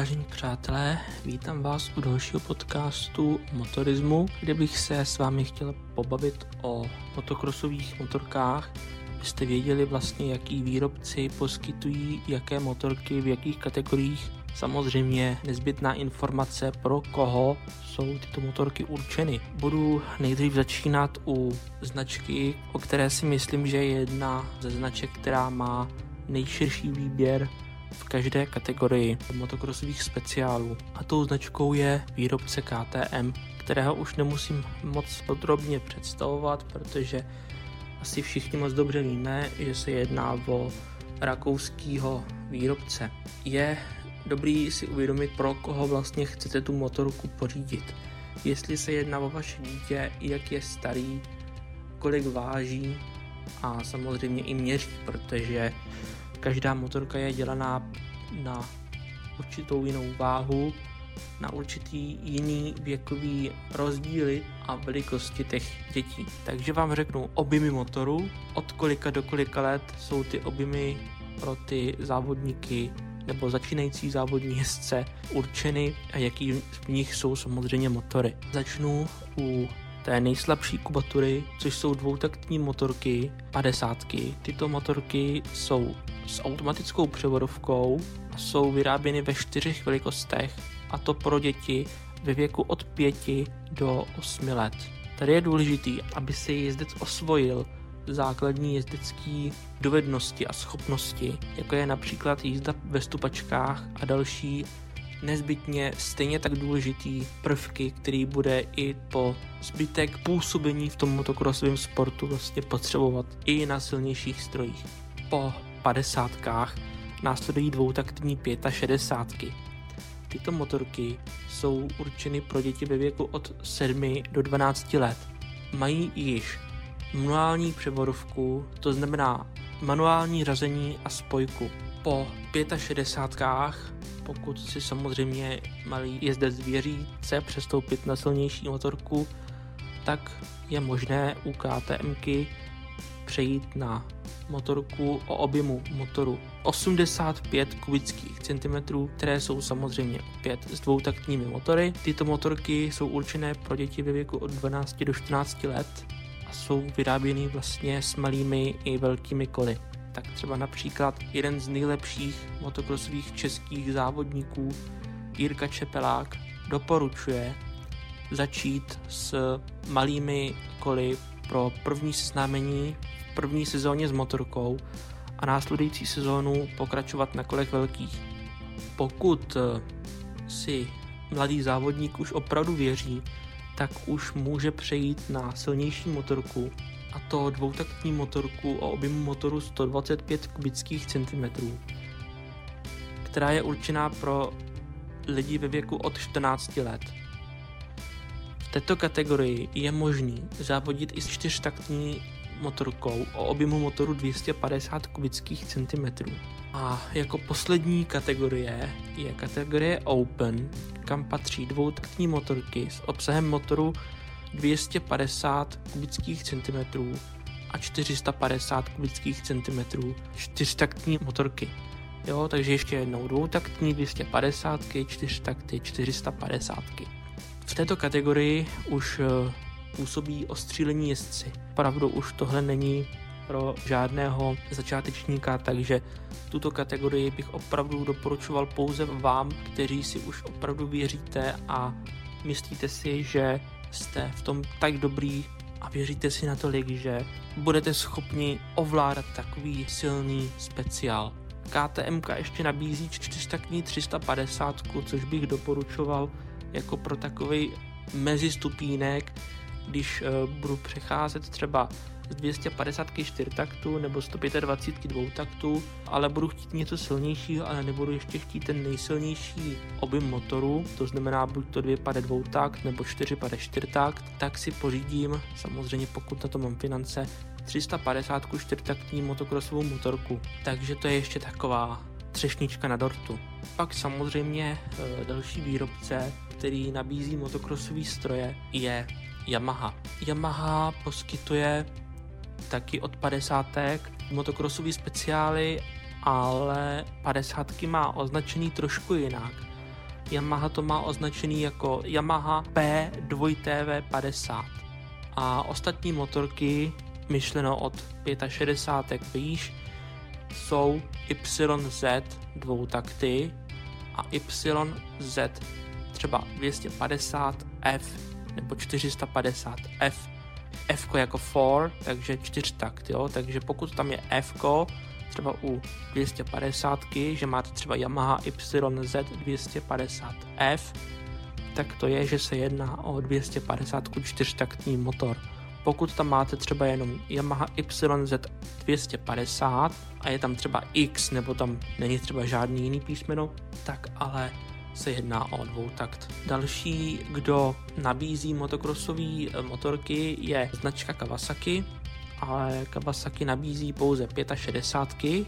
vážení přátelé, vítám vás u dalšího podcastu motorismu, kde bych se s vámi chtěl pobavit o motokrosových motorkách, abyste věděli vlastně, jaký výrobci poskytují jaké motorky v jakých kategoriích. Samozřejmě nezbytná informace, pro koho jsou tyto motorky určeny. Budu nejdřív začínat u značky, o které si myslím, že je jedna ze značek, která má nejširší výběr v každé kategorii motokrosových speciálů. A tou značkou je výrobce KTM, kterého už nemusím moc podrobně představovat, protože asi všichni moc dobře víme, že se jedná o rakouského výrobce. Je dobrý si uvědomit, pro koho vlastně chcete tu motorku pořídit. Jestli se jedná o vaše dítě, jak je starý, kolik váží a samozřejmě i měří, protože Každá motorka je dělaná na určitou jinou váhu, na určitý jiný věkový rozdíly a velikosti těch dětí. Takže vám řeknu objemy motoru, od kolika do kolika let jsou ty objemy pro ty závodníky nebo začínající závodní jezdce určeny a jaký z nich jsou samozřejmě motory. Začnu u té nejslabší kubatury, což jsou dvoutaktní motorky 50. Tyto motorky jsou s automatickou převodovkou a jsou vyráběny ve čtyřech velikostech a to pro děti ve věku od 5 do 8 let. Tady je důležitý, aby si jezdec osvojil základní jezdecké dovednosti a schopnosti, jako je například jízda ve stupačkách a další nezbytně stejně tak důležitý prvky, který bude i po zbytek působení v tom motokrosovém sportu vlastně potřebovat i na silnějších strojích. Po padesátkách následují dvoutaktní 65. Tyto motorky jsou určeny pro děti ve věku od 7 do 12 let. Mají již manuální převodovku, to znamená manuální řazení a spojku. Po 65 pokud si samozřejmě malý jezdec věří, chce přestoupit na silnější motorku, tak je možné u KTMky přejít na motorku o objemu motoru 85 kubických centimetrů, které jsou samozřejmě opět s dvoutaktními motory. Tyto motorky jsou určené pro děti ve věku od 12 do 14 let a jsou vyráběny vlastně s malými i velkými koly tak třeba například jeden z nejlepších motokrosových českých závodníků, Jirka Čepelák, doporučuje začít s malými koly pro první seznámení první sezóně s motorkou a následující sezónu pokračovat na kolech velkých. Pokud eh, si mladý závodník už opravdu věří, tak už může přejít na silnější motorku a to dvoutaktní motorku o objemu motoru 125 kubických centimetrů, která je určená pro lidi ve věku od 14 let. V této kategorii je možný závodit i s čtyřtaktní motorkou o objemu motoru 250 kubických centimetrů. A jako poslední kategorie je kategorie Open, kam patří dvoutaktní motorky s obsahem motoru 250 kubických centimetrů a 450 kubických centimetrů čtyřtaktní motorky. Jo, takže ještě jednou dvoutaktní 250, čtyřtakty 450. V této kategorii už eh, působí ostřílení jezdci. Opravdu už tohle není pro žádného začátečníka, takže tuto kategorii bych opravdu doporučoval pouze vám, kteří si už opravdu věříte a myslíte si, že jste v tom tak dobrý a věříte si natolik, že budete schopni ovládat takový silný speciál. KTM ještě nabízí 400 kní 350, což bych doporučoval jako pro takový mezistupínek, když uh, budu přecházet třeba z 250 čtyřtaktu nebo 125 dvoutaktu, ale budu chtít něco silnějšího, ale nebudu ještě chtít ten nejsilnější objem motoru, to znamená buď to 2 pade dvoutakt nebo 4 pade čtyřtakt, tak si pořídím, samozřejmě pokud na to mám finance, 350 čtyřtaktní motokrosovou motorku. Takže to je ještě taková třešnička na dortu. Pak samozřejmě e, další výrobce, který nabízí motokrosové stroje, je Yamaha. Yamaha poskytuje taky od 50. motokrosový speciály, ale 50 má označený trošku jinak. Yamaha to má označený jako Yamaha P2TV50 a ostatní motorky, myšleno od 65 výš, jsou YZ dvoutakty a YZ třeba 250F nebo 450F. F jako for, takže čtyřtakt, jo? takže pokud tam je F, třeba u 250, že máte třeba Yamaha YZ 250F, tak to je, že se jedná o 250 čtyřtaktní motor. Pokud tam máte třeba jenom Yamaha YZ 250 a je tam třeba X nebo tam není třeba žádný jiný písmeno, tak ale se jedná o dvoutakt. Další, kdo nabízí motokrosové eh, motorky, je značka Kawasaki, ale Kawasaki nabízí pouze 65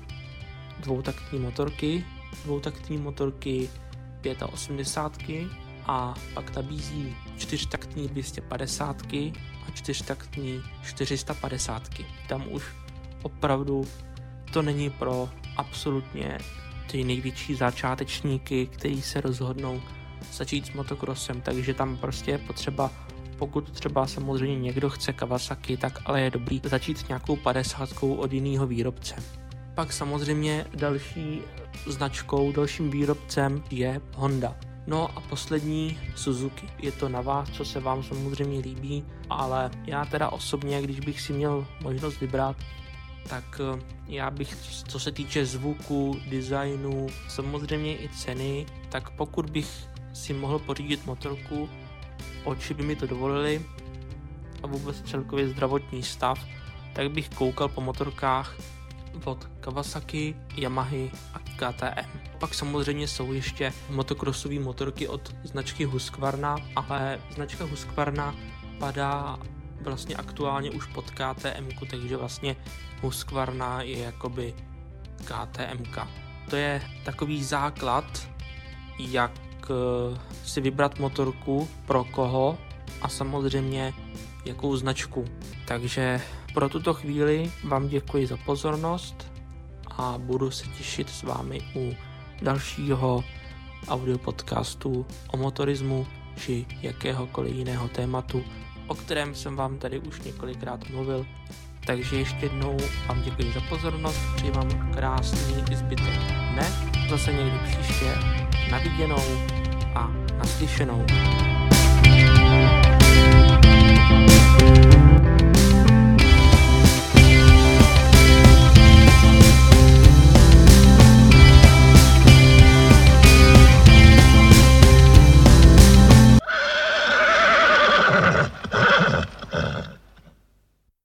dvoutaktní motorky, dvoutaktní motorky 85 a pak nabízí čtyřtaktní 250 a čtyřtaktní 450. Tam už opravdu to není pro absolutně ty největší začátečníky, kteří se rozhodnou začít s motokrosem, takže tam prostě je potřeba pokud třeba samozřejmě někdo chce Kawasaki, tak ale je dobrý začít s nějakou 50 od jiného výrobce. Pak samozřejmě další značkou, dalším výrobcem je Honda. No a poslední Suzuki. Je to na vás, co se vám samozřejmě líbí, ale já teda osobně, když bych si měl možnost vybrat, tak eh, já bych, co se týče zvuku, designu, samozřejmě i ceny, tak pokud bych si mohl pořídit motorku, oči by mi to dovolili a vůbec celkově zdravotní stav, tak bych koukal po motorkách od Kawasaki, Yamahy a KTM. Pak samozřejmě jsou ještě motokrosové motorky od značky Husqvarna, ale značka Husqvarna padá vlastně aktuálně už pod KTM, takže vlastně Husqvarna je jakoby KTM. To je takový základ, jak eh, si vybrat motorku, pro koho a samozřejmě jakou značku. Takže pro tuto chvíli vám děkuji za pozornost a budu se těšit s vámi u dalšího audio podcastu o motorismu či jakéhokoliv jiného tématu, o kterém jsem vám tady už několikrát mluvil. Takže ještě jednou vám děkuji za pozornost, přeji vám krásný zbytek dne, zase někdy příště, na viděnou a naslyšenou.